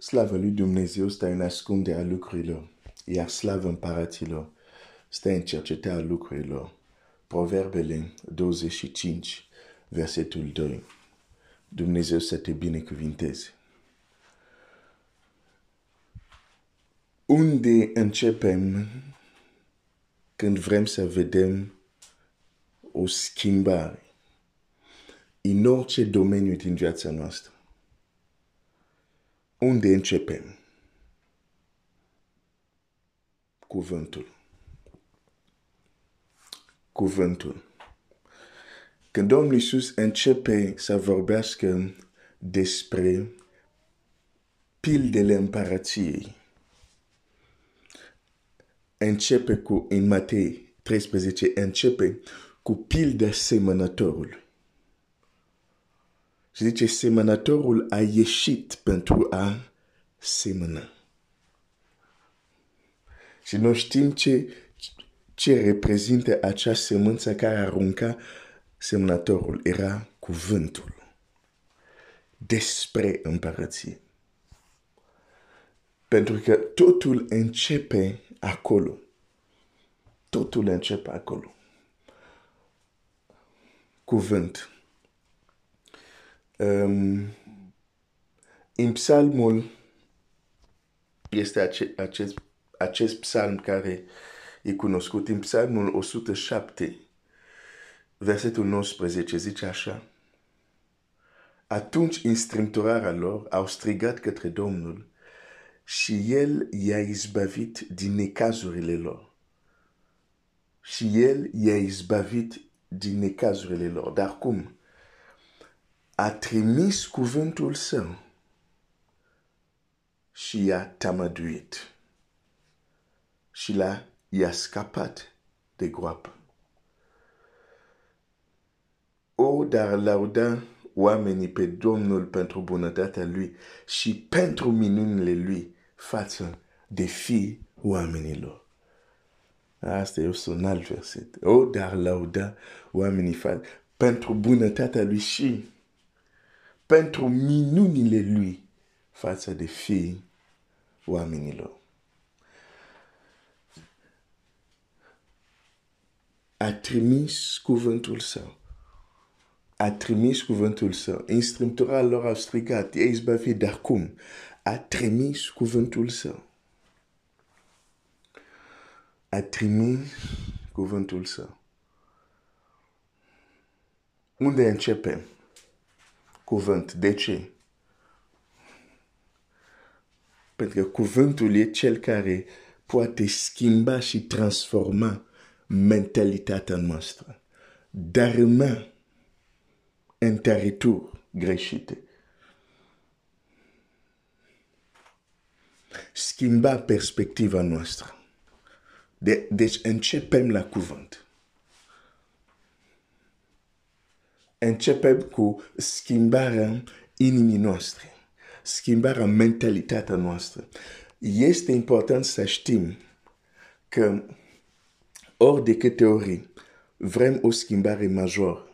Slavă lui Dumnezeu stă în ascunderea lucrurilor, iar slavă împăraților stă în cercetarea lucrurilor. Proverbele 25, versetul 2. Dumnezeu să te binecuvinteze. Unde începem când vrem să vedem o schimbare în orice domeniu din viața noastră? Unde începem? Cuvântul. Cuvântul. Când Domnul Iisus începe să vorbească despre pildele împărăției, începe cu, în Matei 13, începe cu pilda semănătorului. Și zice, semănătorul a ieșit pentru a semăna. Și noi știm ce, ce reprezintă acea semânță care arunca semnătorul. Era cuvântul despre împărăție. Pentru că totul începe acolo. Totul începe acolo. Cuvânt. Um, în psalmul este ace, acest, acest psalm care e cunoscut. În psalmul 107, versetul 19, zice așa. Atunci instructorarea lor au strigat către Domnul și El i-a izbavit din necazurile lor. Și El i-a izbavit din necazurile lor. Dar cum? A trimis cuvântul său și i-a tamăduit și l-a, i-a scapat de groapă. O, dar lauda oamenii pe Domnul pentru bunătatea Lui și pentru minunile Lui față de fii oamenilor. Asta e un alt verset. O, dar lauda oamenii față pentru bunătatea Lui și pentru minunile lui față de fii oamenilor. A trimis cuvântul său. A trimis cuvântul său. Instructora lor a strigat, e izbăvit, dar cum? A trimis cuvântul său. A trimis cuvântul său. Unde începem? Cuvânt. De ce? Pentru că cuvântul e cel care poate schimba și transforma mentalitatea noastră. Dărâma întărituri greșite. Schimba perspectiva noastră. De, deci începem la cuvânt. Începem cu schimbarea inimii noastre, schimbarea mentalitatea noastră. Este important să știm că ori de câte ori vrem o schimbare majoră,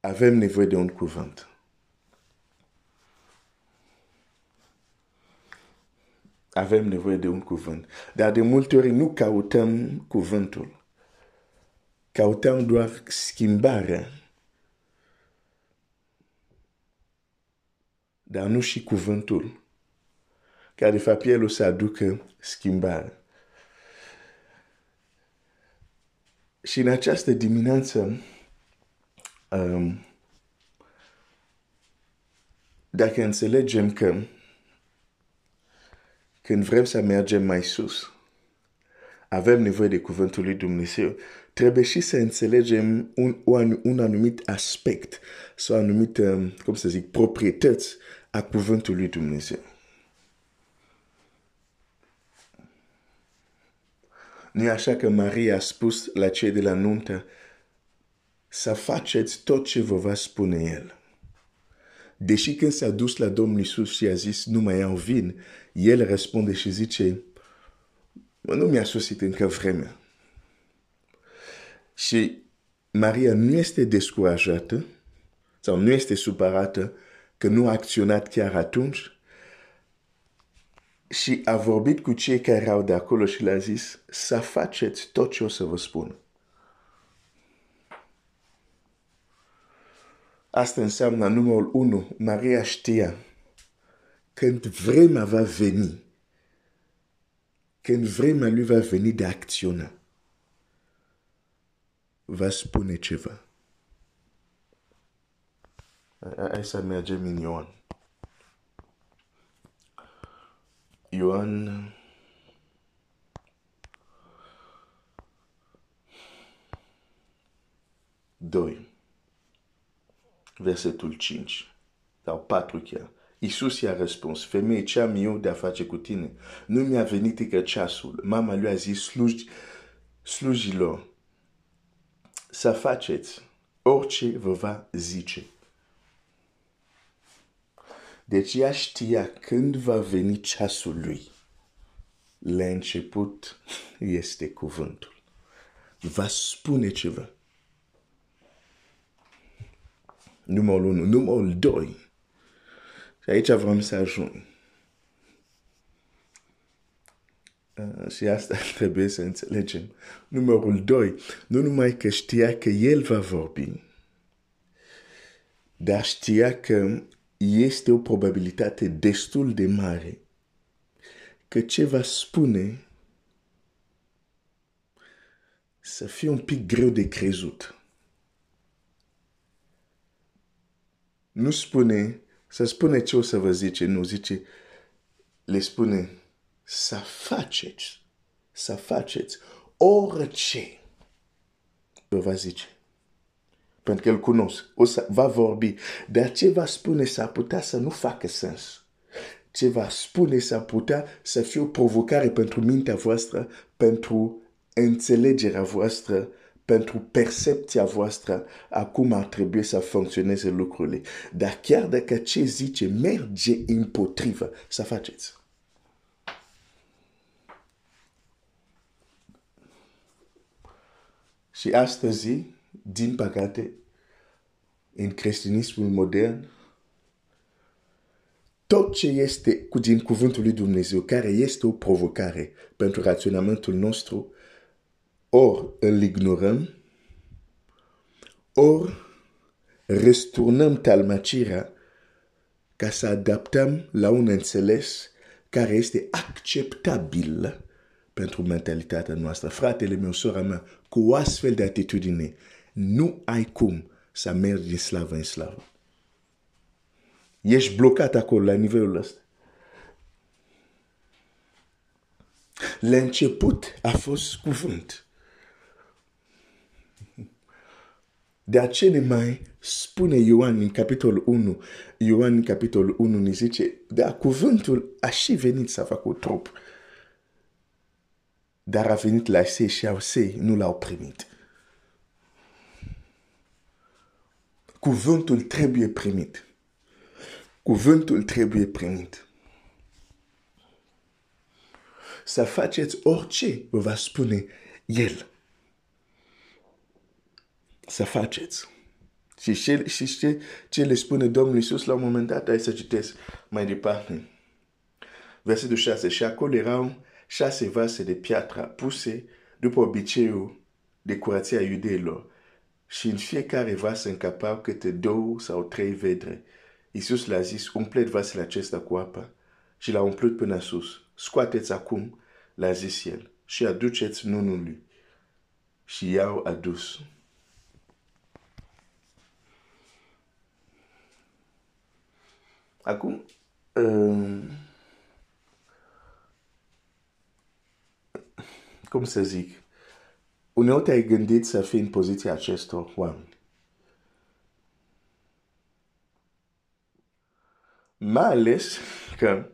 avem nevoie de un cuvânt. Avem nevoie de un cuvânt. Dar de multe ori nu căutăm cuvântul. Căutăm doar schimbarea. Dar nu și cuvântul. Care de fapt el o să aducă schimbare. Și în această dimineață, um, dacă înțelegem că când vrem să mergem mai sus, avem nevoie de cuvântul lui Dumnezeu, trebuie și să înțelegem un, un, un anumit aspect sau anumit, um, cum să zic, proprietăți a cuvântului lui Dumnezeu. Nu e așa că Maria a spus la cei de la nuntă să faceți tot ce vă va spune El. Deși când s-a dus la Domnul Iisus și a zis, nu mai au vin, el răspunde și zice, nu mi-a sosit încă vremea. Și Maria nu este descurajată, sau nu este supărată că nu a acționat chiar atunci și a vorbit cu cei care erau de acolo și le-a zis să faceți tot ce o să vă spun. Asta înseamnă numărul 1. Maria știa când vremea va veni, când vremea lui va veni de acțiune, va spune ceva. Hai să mergem în Ioan. Ioan doi, versetul 5 sau 4 chiar. Iisus i-a răspuns, femeie, ce am eu de a face cu tine? Nu mi-a venit încă ceasul. Mama lui a zis sluji, slujilor să faceți orice vă va zice. Deci ea știa când va veni ceasul lui. La început este cuvântul. Va spune ceva. Numărul 1. Numărul 2. Și aici vreau să ajung. Uh, și asta trebuie să înțelegem. Numărul 2. Nu numai că știa că el va vorbi, dar știa că este o probabilitate destul de mare că ce va spune să fie un pic greu de crezut. Nu spune, să spune ce o să vă zice, nu zice, le spune să faceți, să faceți orice vă va zice pentru că îl cunosc, o să, va vorbi. Dar ce va spune s-ar putea să nu facă sens. Ce va spune s-ar putea să fie o provocare pentru mintea voastră, pentru înțelegerea voastră, pentru percepția voastră a cum ar trebui să funcționeze lucrurile. Dar chiar dacă ce zice merge împotrivă, să faceți. Și astăzi, din păcate, în creștinismul modern, tot ce este cu din cuvântul lui Dumnezeu, care este o provocare pentru raționamentul nostru, ori îl ignorăm, ori resturnăm talmacirea ca să adaptăm la un înțeles care este acceptabil pentru mentalitatea noastră. Fratele meu, sora mea, cu o astfel de atitudine, nu ai cum să mergi din slavă în slavă. Ești blocat acolo, la nivelul ăsta. La început a fost cuvânt. De aceea mai spune Ioan în capitolul 1, Ioan în capitolul 1 ne zice, da, cuvântul a și venit să facă trup. Dar a venit la sei și au sei, nu l-au primit. Cuvântul trebuie primit. Cuvântul trebuie primit. Să faceți orice vă va spune El. Să faceți. Și ce, și ce, ce le spune Domnul Iisus la un moment dat, hai să citesc mai departe. Versetul 6. Și acolo erau șase vase de piatră puse după obiceiul de curăția iudeilor și în fiecare vas încapau câte două sau trei vedre. Iisus le-a zis, umpleți vasele acesta cu apă și l-a umplut până sus. Scoateți acum, l-a zis el, și aduceți nunul lui. Și i-au adus. Acum, um, cum să zic, uneori te-ai gândit să fii în poziția acestor oameni. Mai ales că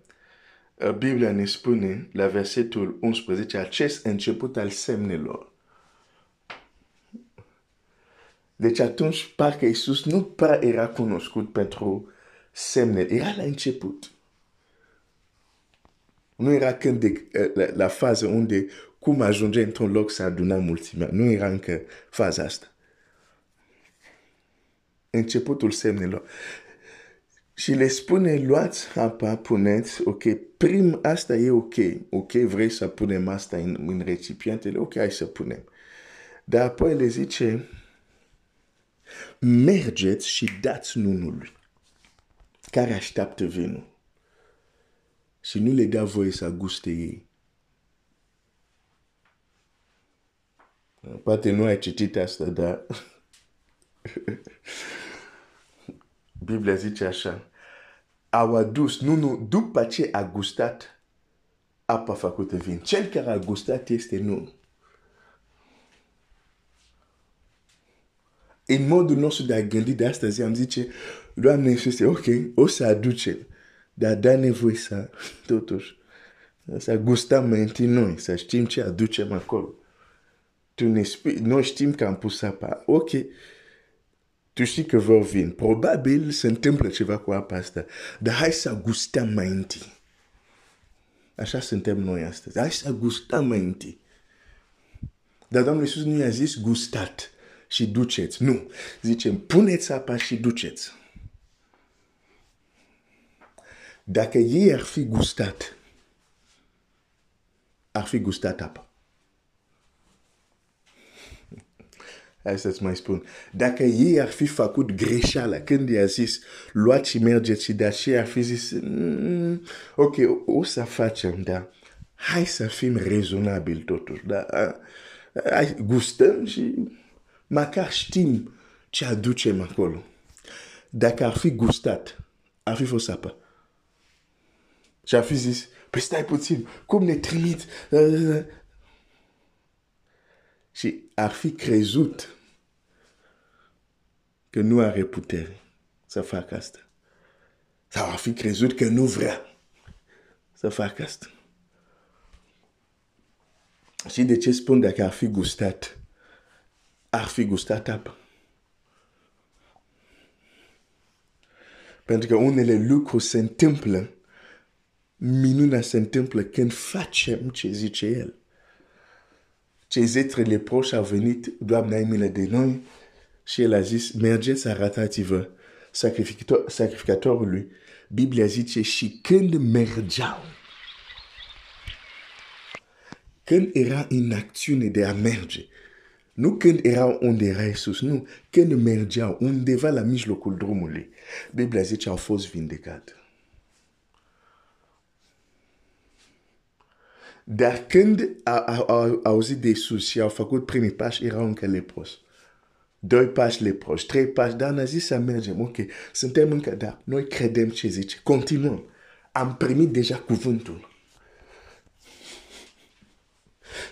uh, Biblia ne spune la versetul 11 acest început al semnelor. Deci atunci parcă Iisus nu prea era cunoscut pentru semne. Era la început. Nu era când de, uh, la, la fază unde cum ajunge într-un loc să adună mulțimea. Nu era încă faza asta. începutul semnelor. Și le spune, luați apa, puneți, ok, prim, asta e ok, ok, vrei să punem asta în, în recipientele, ok, hai să punem. Dar apoi le zice, mergeți și dați nunului care așteaptă vinul. Și nu le dea voie să guste ei. Poate nu ai citit asta, dar Biblia zice așa. Au adus, nu, nu, după ce a gustat apa făcută vin. Cel care a gustat este nu. În modul nostru de a gândi de astăzi am zice, Doamne Iisuse, ok, o să aducem, dar da nevoie să, totuși, să gustăm mai întâi noi, să știm ce aducem acolo. Tu ne spui, noi știm că am pus apa, ok, tu știi că vor vin. Probabil se întâmplă ceva cu apa asta, dar hai să gustăm mai întâi. Așa suntem noi astăzi. Hai să gustăm mai întâi. Dar Domnul Iisus nu i-a zis gustat și duceți. Nu. Zicem, puneți apa și duceți. Dacă ei ar fi gustat, ar fi gustat apa. Hai să-ți mai spun. Dacă ei ar fi făcut greșeala când i-a zis luați și mergeți și de aceea ar fi zis mm, ok, o să facem, dar hai să fim rezonabili totuși. Da? Hai, gustăm și măcar știm ce aducem acolo. Dacă ar fi gustat, ar fi fost apă. Și ar fi zis, păi stai puțin, cum ne trimit? Și ar fi crezut că nu are putere să facă asta. Sau ar fi crezut că nu vrea să facă asta. Și de ce spun dacă ar fi gustat? Ar fi gustat apă. Pentru că unele lucruri se întâmplă, minuna se întâmplă când facem ce zice El. Cei zece leproși au venit, Doamne, ai milă de noi, și el a zis, mergeți, arătați-vă sacrificator, sacrificatorului. Biblia zice, și când mergeau, când era în acțiune de a merge, nu când erau unde era Iisus, nu, când mergeau undeva la mijlocul drumului, Biblia zice, au fost vindecat. Dar când au, au, auzit de Iisus și au făcut primii pași, erau încă lepros. Doi pași leproși, trei pași, dar a zis să mergem, ok, suntem încă, da, noi credem ce zice, continuăm. Am primit deja cuvântul.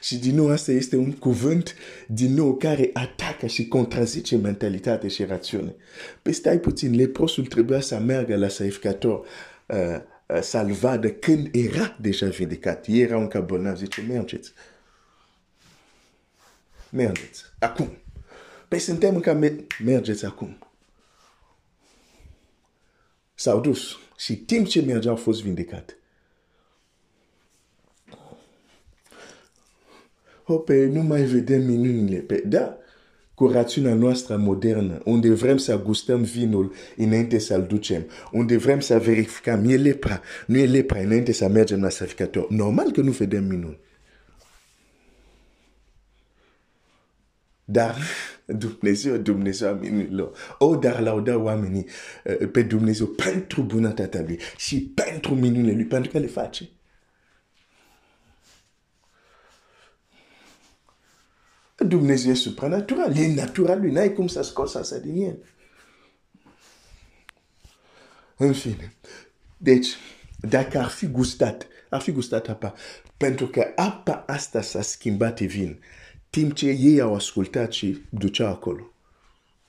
Și din nou asta este un cuvânt din nou care atacă și contrazice mentalitate și rațiune. Păi stai puțin, leprosul trebuia să meargă la sacrificator uh, uh, să-l vadă când era deja vindecat. Era un bolnav, zice, mergeți. Mergeți. Acum. Păi suntem încă mergeți acum. S-au dus și timp ce mergeau au fost vindecat. O, pe nu mai vedem minunile. Pe, da, cu rațiunea noastră modernă, unde vrem să gustăm vinul înainte să-l ducem, unde vrem să verificăm, e lepra, nu e lepra înainte să mergem la sacrificator. Normal că nu vedem minuni. Dar Dumnezeu, Dumnezeu a minunilor. O, dar lauda oamenii pe Dumnezeu pentru bunătatea Lui și pentru minunile Lui, pentru că le face. Dumnezeu e supranatural, e natural Lui, n-ai cum să scoți asta din el. În fine, deci, dacă ar fi gustat, ar fi gustat apa, pentru că apa asta s-a schimbat vin timp ce ei au ascultat și duceau acolo.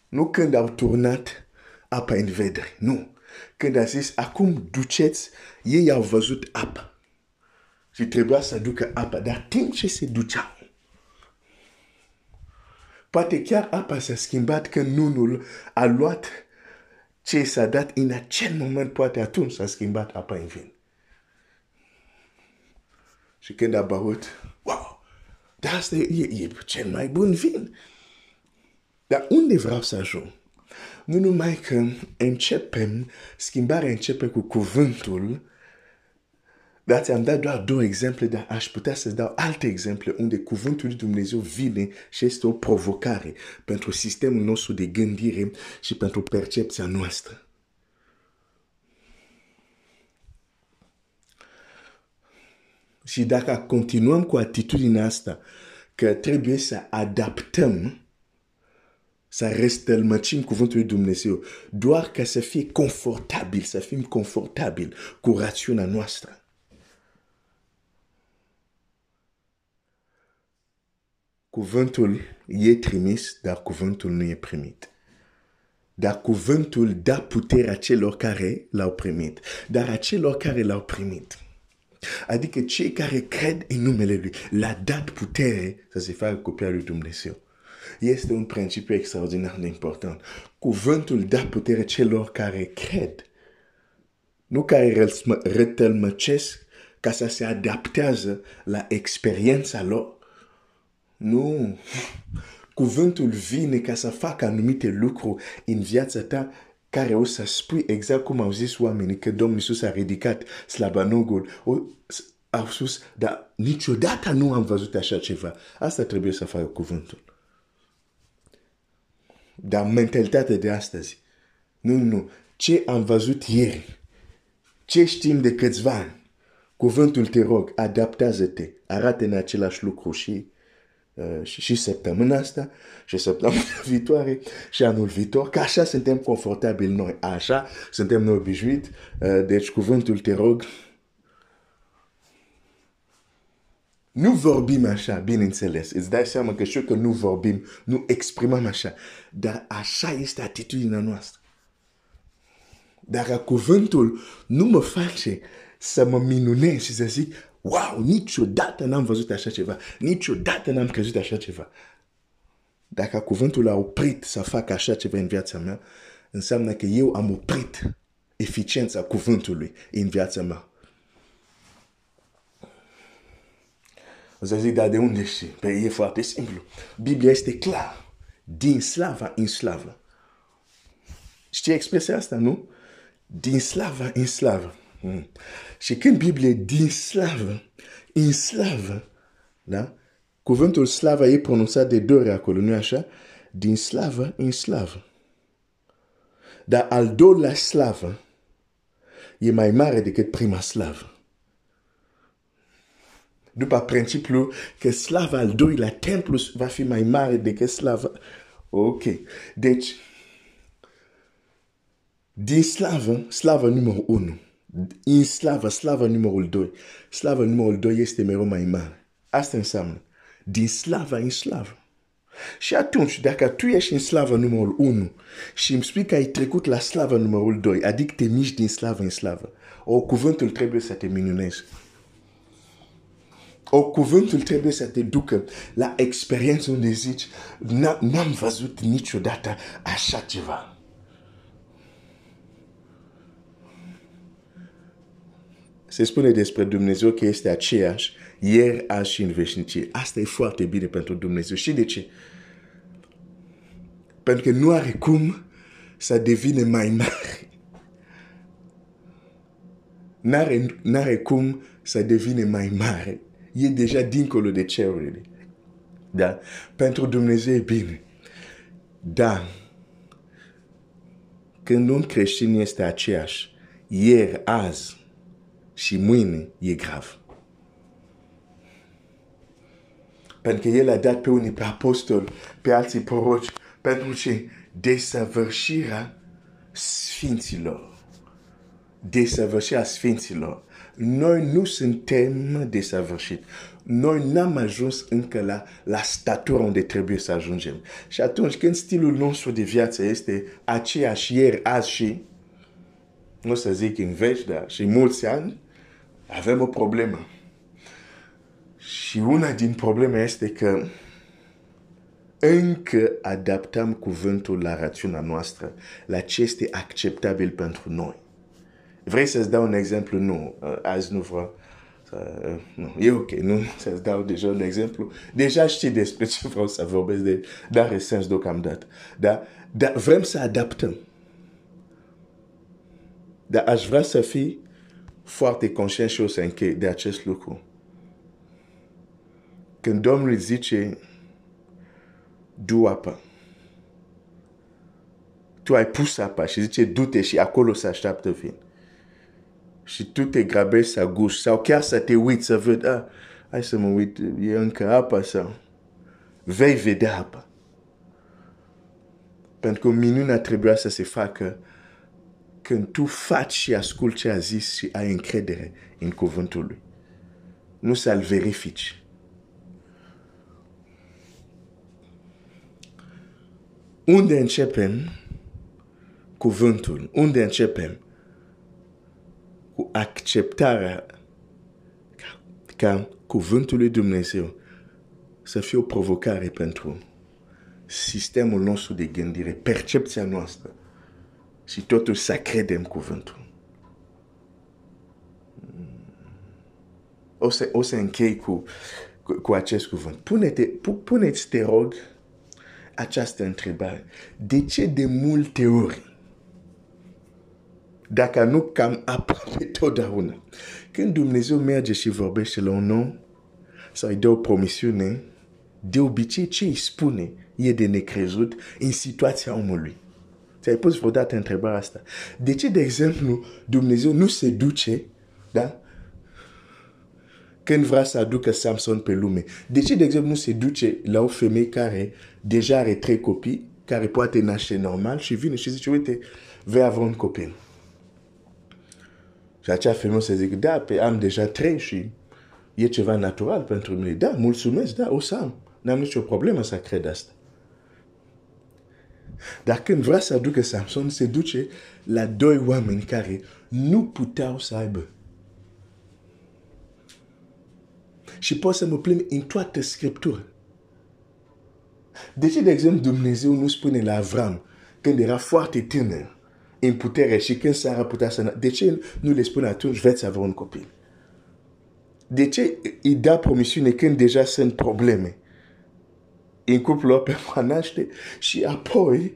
Nu când au turnat apa în vedere, nu. Când a zis, acum duceți, ei au văzut apa. Și trebuia să ducă apa, dar timp ce se duceau, poate chiar apa s-a schimbat când nunul a luat ce s-a dat în acel moment, poate atunci s-a schimbat apa în vin. Și când a băut, wow, dar asta e, e cel mai bun vin. Dar unde vreau să ajung? nu numai că începem, schimbarea începe cu cuvântul, dar ți-am dat doar două exemple, dar aș putea să-ți dau alte exemple unde cuvântul lui Dumnezeu vine și este o provocare pentru sistemul nostru de gândire și pentru percepția noastră. Și dacă continuăm cu atitudinea asta, că trebuie să adaptăm, să răstălmăcim cuvântul lui Dumnezeu, doar ca să fie confortabil, să fim confortabil cu rațiunea noastră. Cuvântul e trimis, dar cuvântul nu e primit. Dar cuvântul dă puterea celor care l-au primit. Dar a celor care l-au primit. Adică cei care cred în numele Lui, l-a dat putere să se facă copia lui Dumnezeu. Este un principiu extraordinar de important. Cuvântul dă putere celor care cred. Nu care rătălmăcesc ca să se adaptează la experiența lor. Nu. Cuvântul vine ca să facă anumite lucruri în viața ta care o să spui exact cum au zis oamenii că Domnul Iisus a ridicat slabanogul. Au spus, dar niciodată nu am văzut așa ceva. Asta trebuie să facă cuvântul. Dar mentalitatea de astăzi. Nu, nu. Ce am văzut ieri. Ce știm de câțiva ani. Cuvântul te rog, adaptează-te, arată în același lucru și Uh, și, și săptămâna asta, și săptămâna viitoare, și anul viitor, că așa suntem confortabili noi, așa suntem noi obișnuit, uh, deci cuvântul te rog, nu vorbim așa, bineînțeles, îți dai seama că știu că nu vorbim, nu exprimăm așa, dar așa este atitudinea noastră. Dacă cuvântul nu mă face să mă minunez și să zic, wow, niciodată n-am văzut așa ceva, niciodată n-am crezut așa ceva. Dacă cuvântul a oprit să facă așa ceva în viața mea, înseamnă că eu am oprit eficiența cuvântului în viața mea. O să zic, dar de unde știi? Păi e foarte simplu. Biblia este clar. Din slava în slavă. Știi expresia asta, nu? Din slava în slavă. Când Biblia din slavă, în slavă, da? Cuvântul slavă e pronunțat de două ori acolo, nu așa? Din slavă în slavă. Dar al doilea slavă e mai mare decât prima slavă. După principiul că slava al doilea templu va fi mai mare decât slava. Ok. Deci, din slavă, slavă numărul 1 în slavă, slavă numărul 2. Slavă numărul 2 este mereu mai mare. Asta înseamnă din slavă în slavă. Și atunci, dacă tu ești în slavă numărul 1 și îmi spui că ai trecut la slavă numărul 2, adică te miști din slavă în slavă, o cuvântul trebuie să te minuneze. O cuvântul trebuie să te ducă la experiență unde zici, n-am văzut niciodată așa ceva. Se spune despre Dumnezeu că este aceeași ieri, azi și în veșnicie. Asta e foarte bine pentru Dumnezeu. Și de ce? Pentru că nu are cum să devine mai mare. N-are, n-are cum să devine mai mare. E deja dincolo de cerurile. Da? Pentru Dumnezeu e bine. Da. Când un creștin este aceeași, ieri, azi, și mâine e grav. Pentru că El a dat pe unii pe apostoli, pe alții proroci, pentru ce desăvârșirea sfinților. Desăvârșirea sfinților. Noi nu suntem desăvârșiți. Noi n-am ajuns încă la, la statura unde trebuie să ajungem. Și atunci când stilul nostru de viață este aceeași ieri, azi și, nu să zic în veci, dar și mulți ani, avem o problemă. Și una din probleme este că încă adaptăm cuvântul la rațiunea noastră, la ce este acceptabil pentru noi. Vrei să-ți dau un exemplu? Nu, azi nu vreau Uh, nu, e ok, nu să-ți dau deja un exemplu. Deja știi despre ce vreau să vorbesc, de, dar e sens deocamdată. Dar, dar vrem să adaptăm. Dar aș vrea să fii foarte conștient și o să închei de acest lucru. Când Domnul zice, du apă, tu ai pus apa și zice, du-te și acolo să așteaptă vin. Și tu te grabești să guși sau chiar să te uiți să văd, ah, hai să mă uit, e încă apa sau vei vedea apa. Pentru că minunea trebuia să se facă când tu faci și asculti ce a zis și ai încredere în cuvântul lui. Nu să-l verifici. Unde începem cuvântul? Unde începem? Cu acceptarea ca, ca cuvântul lui Dumnezeu să fie o provocare pentru sistemul nostru de gândire, percepția noastră și totuși să credem cuvântul. O să, o să închei cu, cu, cu acest cuvânt. Pune-te, puneți, te rog, această întrebare. De ce de multe ori, dacă nu cam aproape totdeauna, când Dumnezeu merge și vorbește la un om sau îi dă o promisiune, de obicei ce îi spune e de necrezut în situația omului. Ți-ai pus vreodată întrebarea asta? De ce, de exemplu, Dumnezeu nu se duce, da? Când vrea să aducă Samson pe lume. De ce, de exemplu, nu se duce la o femeie care deja are trei copii, care poate naște normal și vine și zice, uite, vei avea un copil. Și acea femeie să zic, da, pe am deja trei și e ceva natural pentru mine. Da, mulțumesc, da, o să am. N-am nicio problemă să cred asta. Dar când vrea să aducă Samson, se duce la doi oameni care nu puteau să aibă. Și pot să mă plâng în toată Scriptura. De ce, de exemplu, Dumnezeu nu spune la Avram, când era foarte tânăr, în putere și când Sara putea să... De ce nu le spune atunci, veți avea un copil? De ce îi da promisiune când deja sunt probleme? În cuplul lor pentru a naște și apoi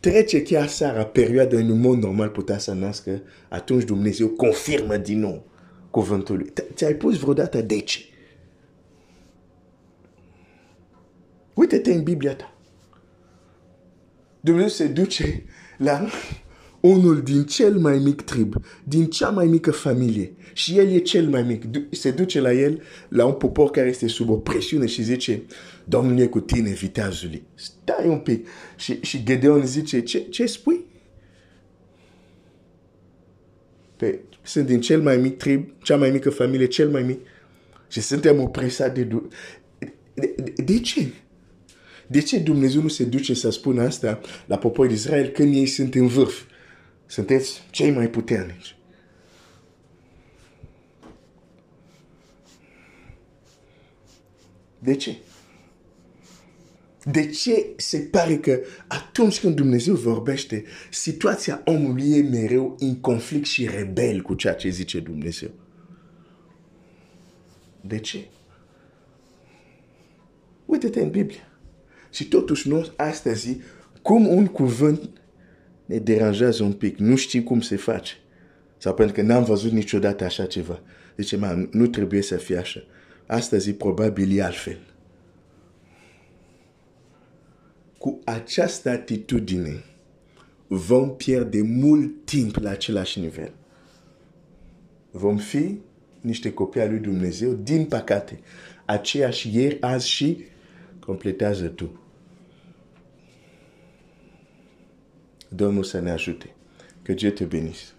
trece chiar Sara perioada în un mod normal putea să nască, atunci Dumnezeu confirmă din nou cuvântul lui. Ți-ai pus vreodată de ce? Uite-te în Biblia ta. Dumnezeu se duce la unul din cel mai mic trib, din cea mai mică familie. Și el e cel mai mic. Se duce la el, la un popor care este sub o presiune și zice, Domnul e cu tine, viteazul Stai un pic. Și, și Gedeon zice, ce, ce spui? Pe, sunt din cel mai mic trib, cea mai mică familie, cel mai mic. Și suntem opresați de, de, de, de ce? De ce Dumnezeu nu se duce să spună asta la poporul Israel când ei sunt în vârf? Sunteți cei mai puternici. De ce? De ce se pare că atunci când Dumnezeu vorbește, situația omului e mereu în conflict și rebel cu ceea ce zice Dumnezeu? De ce? Uite-te în Biblie. Și totuși noi astăzi, cum un cuvânt ne deranjează un pic, nu știm cum se face. Sau pentru că n-am văzut niciodată așa ceva. Zice, man, nu trebuie să fie așa. Astăzi probabil e altfel. Cu această atitudine vom pierde mult timp la același nivel. Vom fi niște copii al lui Dumnezeu, din păcate, aceiași ieri, azi și completează tu. Domnul să ne ajute. Que Dieu te bénisse.